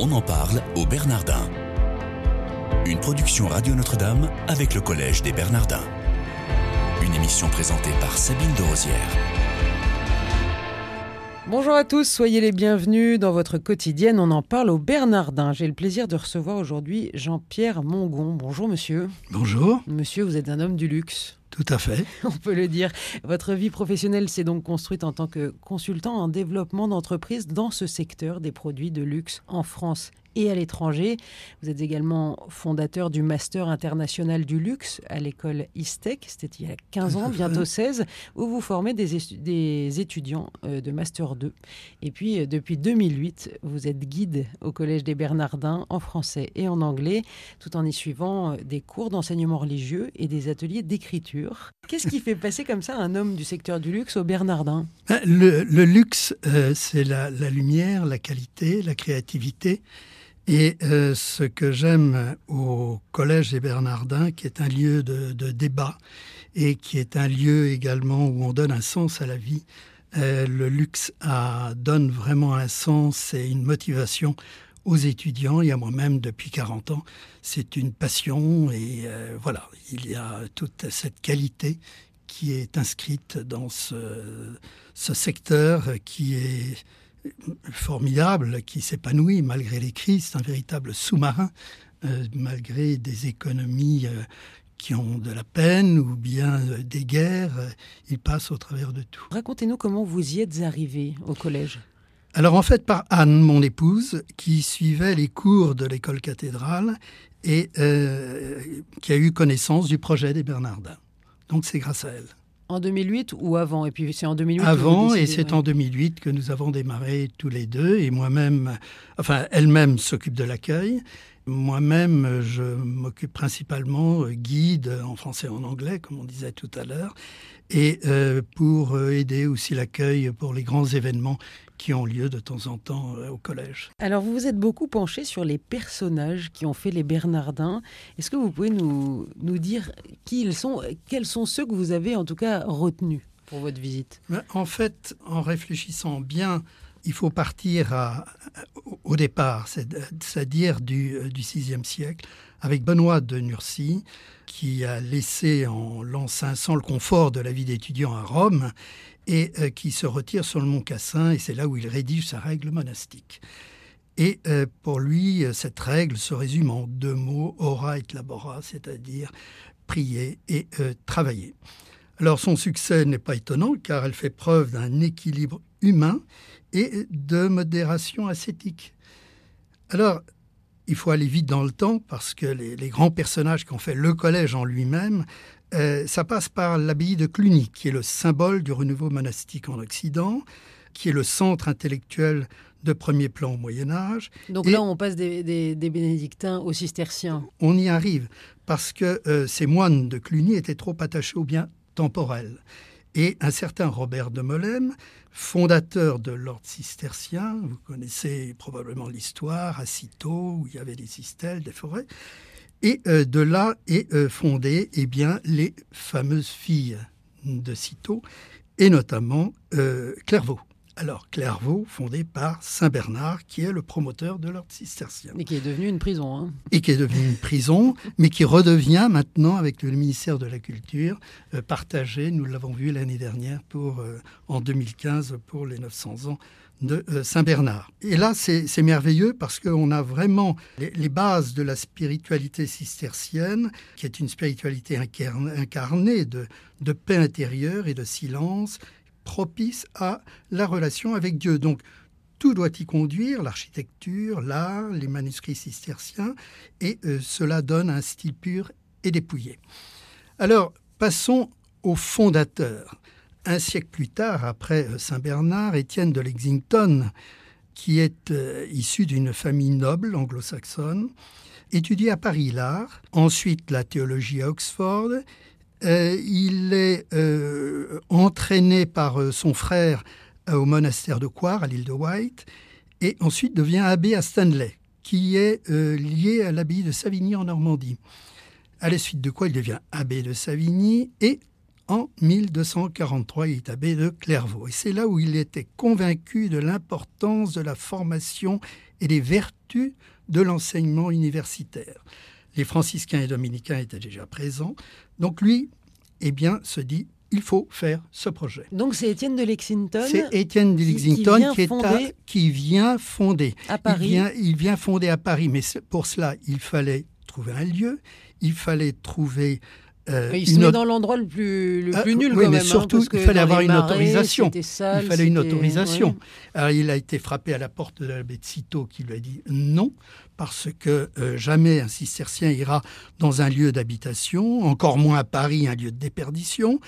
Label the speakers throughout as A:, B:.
A: On en parle au Bernardin. Une production Radio Notre-Dame avec le Collège des Bernardins. Une émission présentée par Sabine de Rosière.
B: Bonjour à tous, soyez les bienvenus dans votre quotidienne. On en parle au Bernardin. J'ai le plaisir de recevoir aujourd'hui Jean-Pierre Mongon. Bonjour monsieur.
C: Bonjour.
B: Monsieur, vous êtes un homme du luxe.
C: Tout à fait.
B: On peut le dire. Votre vie professionnelle s'est donc construite en tant que consultant en développement d'entreprise dans ce secteur des produits de luxe en France et à l'étranger. Vous êtes également fondateur du Master international du luxe à l'école ISTEC, c'était il y a 15 ans, bientôt 16, où vous formez des, des étudiants euh, de Master 2. Et puis, euh, depuis 2008, vous êtes guide au Collège des Bernardins en français et en anglais, tout en y suivant euh, des cours d'enseignement religieux et des ateliers d'écriture. Qu'est-ce qui fait passer comme ça un homme du secteur du luxe au Bernardin?
C: Ben, le, luxe, c'est la, la lumière, la qualité, la créativité. Et euh, ce que j'aime au Collège des Bernardins, qui est un lieu de, débat et qui est un lieu également où on donne un sens à la vie, euh, le luxe donne vraiment un sens et une motivation aux étudiants et à moi-même depuis 40 ans. C'est une passion et euh, voilà, il y a toute cette qualité qui est inscrite dans ce, secteur qui est formidable qui s'épanouit malgré les crises. Un véritable sous-marin, euh, malgré des économies euh, qui ont de la peine ou bien des guerres. il passe au travers de tout.
B: Racontez-nous comment vous y êtes arrivé au collège.
C: Alors en fait par Anne, mon épouse, qui suivait les cours de l'école cathédrale et qui a eu connaissance du projet des Bernardins. Donc c'est grâce à elle.
B: En 2008 ou avant? Et puis c'est en 2008
C: Avant, et c'est en 2008 que nous avons démarré tous les deux. Et moi-même, enfin, elle-même s'occupe de l'accueil. Moi-même, je m'occupe principalement euh, guide en français et en anglais, comme on disait tout à l'heure, et euh, pour euh, aider aussi l'accueil pour les grands événements qui ont lieu de temps en temps au collège.
B: Alors vous vous êtes beaucoup penché sur les personnages qui ont fait les Bernardins. Est-ce que vous pouvez nous, nous dire qui ils sont, quels sont ceux que vous avez en tout cas retenus pour votre visite?
C: En fait, en réfléchissant bien il faut partir au départ, c'est-à-dire du, VIe siècle, avec Benoît de Nursie, qui a laissé en l'an 500 le confort de la vie d'étudiant à Rome et euh, qui se retire sur le mont Cassin, et c'est là où il rédige sa règle monastique. Et euh, pour lui, cette règle se résume en deux mots, ora et labora, c'est-à-dire prier et euh, travailler. Alors son succès n'est pas étonnant car elle fait preuve d'un équilibre humain et de modération ascétique. Alors, il faut aller vite dans le temps parce que les, grands personnages qui ont fait le collège en lui-même, euh, ça passe par l'abbaye de Cluny, qui est le symbole du renouveau monastique en Occident, qui est le centre intellectuel de premier plan au Moyen Âge.
B: Donc là, on passe des, bénédictins aux cisterciens.
C: On y arrive, parce que euh, ces moines de Cluny étaient trop attachés au bien temporel. Et un certain Robert de Molem, fondateur de l'ordre cistercien, vous connaissez probablement l'histoire, à Cîteaux, où il y avait des cistelles, des forêts, et euh, de là est euh, fondé eh bien, les fameuses filles de Cîteaux, et notamment euh, Clairvaux. Alors, Clairvaux, fondé par Saint Bernard, qui est le promoteur de l'ordre cistercien.
B: Et qui est devenu une prison. Hein.
C: Et qui est devenu une prison, mais qui redevient maintenant, avec le ministère de la Culture, euh, partagé, nous l'avons vu l'année dernière, pour, euh, en 2015, pour les 900 ans de euh, Saint Bernard. Et là, c'est merveilleux parce qu'on a vraiment les, bases de la spiritualité cistercienne, qui est une spiritualité incarnée de, de paix intérieure et de silence, propice à la relation avec Dieu. Donc, tout doit y conduire, l'architecture, l'art, les manuscrits cisterciens, et euh, cela donne un style pur et dépouillé. Alors, passons au fondateur. Un siècle plus tard, après euh, Saint Bernard, Étienne de Lexington, qui est euh, issu d'une famille noble anglo-saxonne, étudie à Paris l'art, ensuite la théologie à Oxford, euh, il est euh, entraîné par euh, son frère au monastère de Coire, à l'île de White, et ensuite devient abbé à Stanley, qui est lié à l'abbaye de Savigny en Normandie. À la suite de quoi il devient abbé de Savigny et en 1243, il est abbé de Clairvaux. Et c'est là où il était convaincu de l'importance de la formation et des vertus de l'enseignement universitaire. Les franciscains et dominicains étaient déjà présents. Donc lui, eh bien, se dit, il faut faire ce projet.
B: Donc c'est Étienne de Lexington.
C: C'est Étienne de Lexington qui, vient fonder
B: à Paris.
C: Il vient, il vient fonder à Paris, mais pour cela, il fallait trouver un lieu, il fallait trouver
B: euh, il se met dans l'endroit le plus, le ah, nul
C: oui,
B: quand
C: mais
B: même, hein,
C: surtout, il fallait avoir une
B: marais,
C: autorisation.
B: Sale,
C: il fallait une autorisation.
B: ouais.
C: Alors, il a été frappé à la porte de l'abbé de Cîteaux qui lui a dit non, parce que euh, jamais un cistercien ira dans un lieu d'habitation, encore moins à Paris, un lieu de déperdition.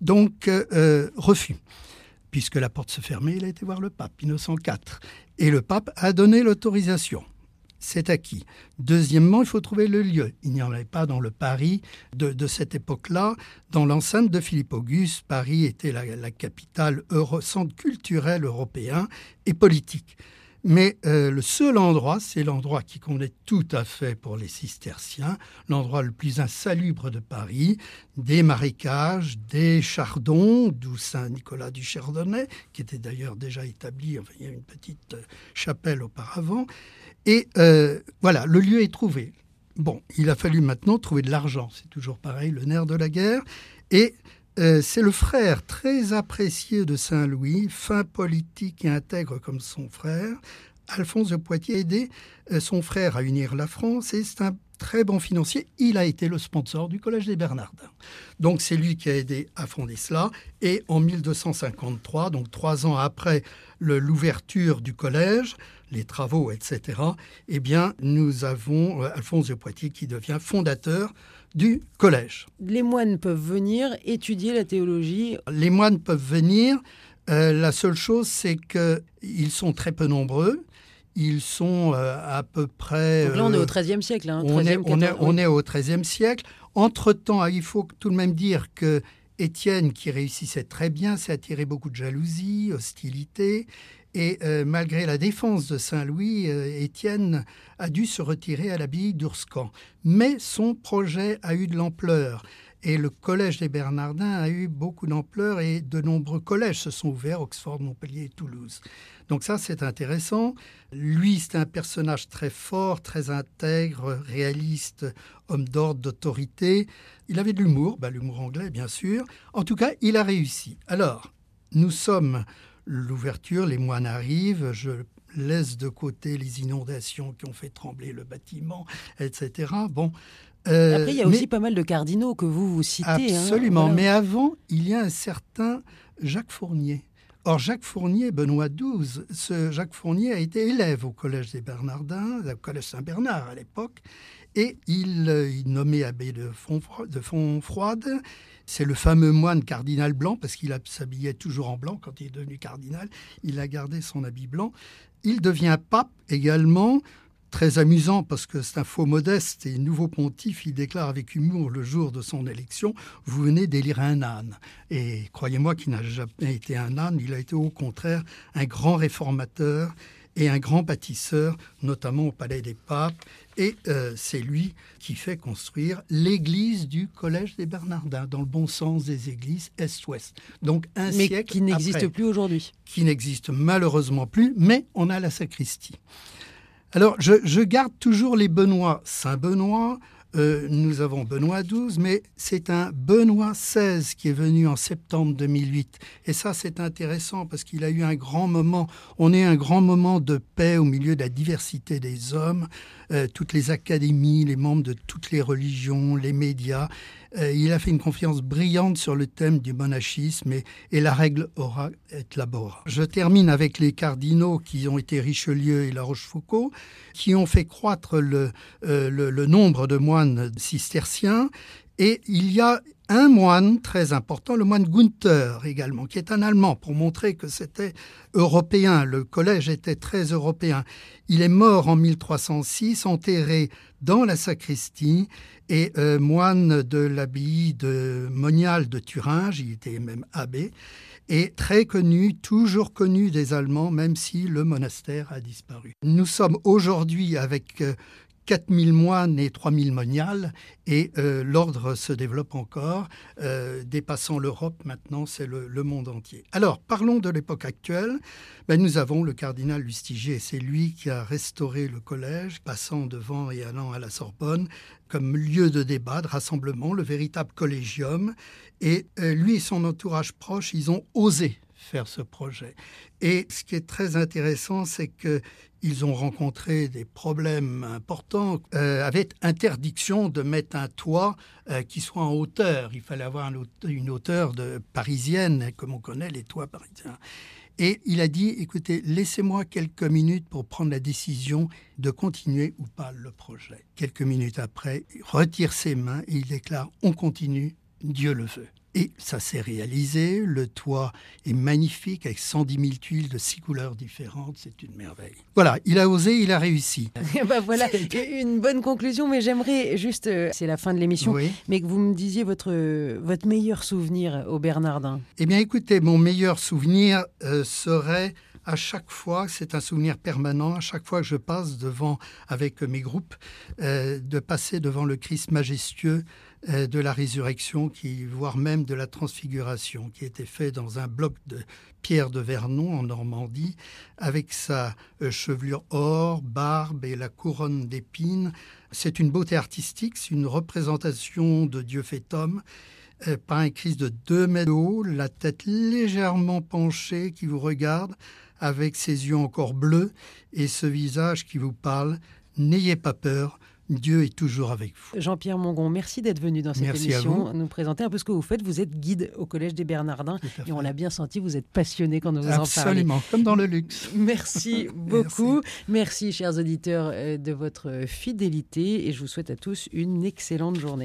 C: Donc, euh, euh, refus. Puisque la porte se fermait, il a été voir le pape, Innocent IV. Et le pape a donné l'autorisation. C'est acquis. Deuxièmement, il faut trouver le lieu. Il n'y en avait pas dans le Paris de, cette époque-là. Dans l'enceinte de Philippe Auguste, Paris était la, capitale, euro, centre culturel européen et politique. Mais euh, le seul endroit, c'est l'endroit qui convenait tout à fait pour les cisterciens, l'endroit le plus insalubre de Paris, des marécages, des chardons, d'où Saint-Nicolas du Chardonnay, qui était d'ailleurs déjà établi, il y a une petite euh, chapelle auparavant. Et euh, voilà, le lieu est trouvé. Bon, il a fallu maintenant trouver de l'argent, c'est toujours pareil, le nerf de la guerre. Et euh, c'est le frère très apprécié de Saint-Louis, fin politique et intègre comme son frère, Alphonse de Poitiers, aidé euh, son frère à unir la France et c'est un très bon financier. Il a été le sponsor du Collège des Bernardins. Donc c'est lui qui a aidé à fonder cela. Et en 1253, donc trois ans après l'ouverture du collège, les travaux, etc., eh bien, nous avons euh, Alphonse de Poitiers qui devient fondateur du collège.
B: Les moines peuvent venir étudier la théologie.
C: Les moines peuvent venir. Euh, la seule chose, c'est qu'ils sont très peu nombreux. Ils sont euh, à peu près.
B: Donc là, on est
C: euh,
B: au XIIIe siècle. Hein,
C: on, est,
B: 13e,
C: on est-
B: 14e,
C: on est au XIIIe siècle. Entre-temps, il faut tout de même dire que Étienne, qui réussissait très bien, s'est attiré beaucoup de jalousie, hostilité. Et euh, malgré la défense de Saint-Louis, euh, Étienne a dû se retirer à l'abbaye d'Urscan. Mais son projet a eu de l'ampleur. Et le collège des Bernardins a eu beaucoup d'ampleur et de nombreux collèges se sont ouverts, Oxford, Montpellier et Toulouse. Donc ça, c'est intéressant. Lui, c'est un personnage très fort, très intègre, réaliste, homme d'ordre, d'autorité. Il avait de l'humour, bah, l'humour anglais, bien sûr. En tout cas, il a réussi. Alors, nous sommes l'ouverture, les moines arrivent, laisse de côté les inondations qui ont fait trembler le bâtiment, etc. Bon. euh,
B: Après, il y a
C: mais-
B: aussi pas mal de cardinaux que vous vous citez. hein,
C: Absolument.
B: voilà.
C: Mais avant, il y a un certain Jacques Fournier. Or, Jacques Fournier, Benoît XII, ce Jacques Fournier a été élève au Collège des Bernardins, au Collège Saint-Bernard à l'époque, et il, euh, il nommé abbé de, Fontfro- de Fontfroide. C'est le fameux moine cardinal blanc, parce qu'il s'habillait toujours en blanc quand il est devenu cardinal. Il a gardé son habit blanc. Il devient pape également. Très amusant parce que c'est un faux modeste et nouveau pontife. Il déclare avec humour le jour de son élection Vous venez d'élire un âne. Et croyez-moi qu'il n'a jamais été un âne, il a été au contraire un grand réformateur et un grand bâtisseur, notamment au Palais des Papes. Et euh, c'est lui qui fait construire l'église du Collège des Bernardins, dans le bon sens des églises Est-Ouest. Donc un
B: Mais
C: siècle
B: qui n'existe plus aujourd'hui.
C: qui n'existe malheureusement plus, mais on a la sacristie. Alors, je, je garde toujours les Benoît. Saint-Benoît, euh, nous avons Benoît XII, mais c'est un Benoît XVI qui est venu en septembre 2008. Et ça, c'est intéressant parce qu'il a eu un grand moment. On est un grand moment de paix au milieu de la diversité des hommes, euh, toutes les académies, les membres de toutes les religions, les médias. Euh, il a fait une conférence brillante sur le thème du monachisme et, la règle aura et labora. Je termine avec les cardinaux qui ont été Richelieu et La Rochefoucauld, qui ont fait croître le, euh, nombre de moines cisterciens. Et il y a un moine très important, le moine Gunther également, qui est un Allemand, pour montrer que c'était européen. Le collège était très européen. Il est mort en 1306, enterré dans la sacristie, et euh, moine de l'abbaye de Monial de Thuringe, il était même abbé, et très connu, toujours connu des Allemands, même si le monastère a disparu. Nous sommes aujourd'hui avec euh, 4000 moines et 3000 moniales, et euh, l'ordre se développe encore, euh, dépassant l'Europe maintenant, c'est le, monde entier. Alors, parlons de l'époque actuelle. Ben, nous avons le cardinal Lustiger, c'est lui qui a restauré le collège, passant devant et allant à la Sorbonne, comme lieu de débat, de rassemblement, le véritable collégium. Et euh, lui et son entourage proche, ils ont osé faire ce projet. Et ce qui est très intéressant, c'est que ils ont rencontré des problèmes importants euh, avec interdiction de mettre un toit euh, qui soit en hauteur. Il fallait avoir une hauteur parisienne, comme on connaît les toits parisiens. Et il a dit, écoutez, laissez-moi quelques minutes pour prendre la décision de continuer ou pas le projet. Quelques minutes après, il retire ses mains et il déclare, on continue, Dieu le veut. Et ça s'est réalisé. Le toit est magnifique avec 110 000 tuiles de six couleurs différentes. C'est une merveille. Voilà, il a osé, il a réussi.
B: bah voilà, une bonne conclusion. Mais j'aimerais juste, euh, c'est la fin de l'émission, mais que vous me disiez votre, votre meilleur souvenir au Bernardin.
C: Eh bien, écoutez, mon meilleur souvenir euh, serait à chaque fois, c'est un souvenir permanent, à chaque fois que je passe devant, avec mes groupes, euh, de passer devant le Christ majestueux euh, de la résurrection, qui, voire même de la transfiguration, qui était fait dans un bloc de pierre de Vernon en Normandie, avec sa euh, chevelure or, barbe et la couronne d'épines. C'est une beauté artistique, c'est une représentation de Dieu fait homme euh, par un Christ de deux mètres de haut, la tête légèrement penchée qui vous regarde, avec ses yeux encore bleus et ce visage qui vous parle. N'ayez pas peur, Dieu est toujours avec vous.
B: Jean-Pierre Mongon, merci d'être venu dans cette émission nous présenter un peu ce que vous faites. Vous êtes guide au Collège des Bernardins et on l'a bien senti, vous êtes passionné quand nous vous
C: en
B: parlez.
C: Absolument, comme dans le luxe.
B: Merci beaucoup. merci, chers auditeurs, euh, de votre fidélité et je vous souhaite à tous une excellente journée.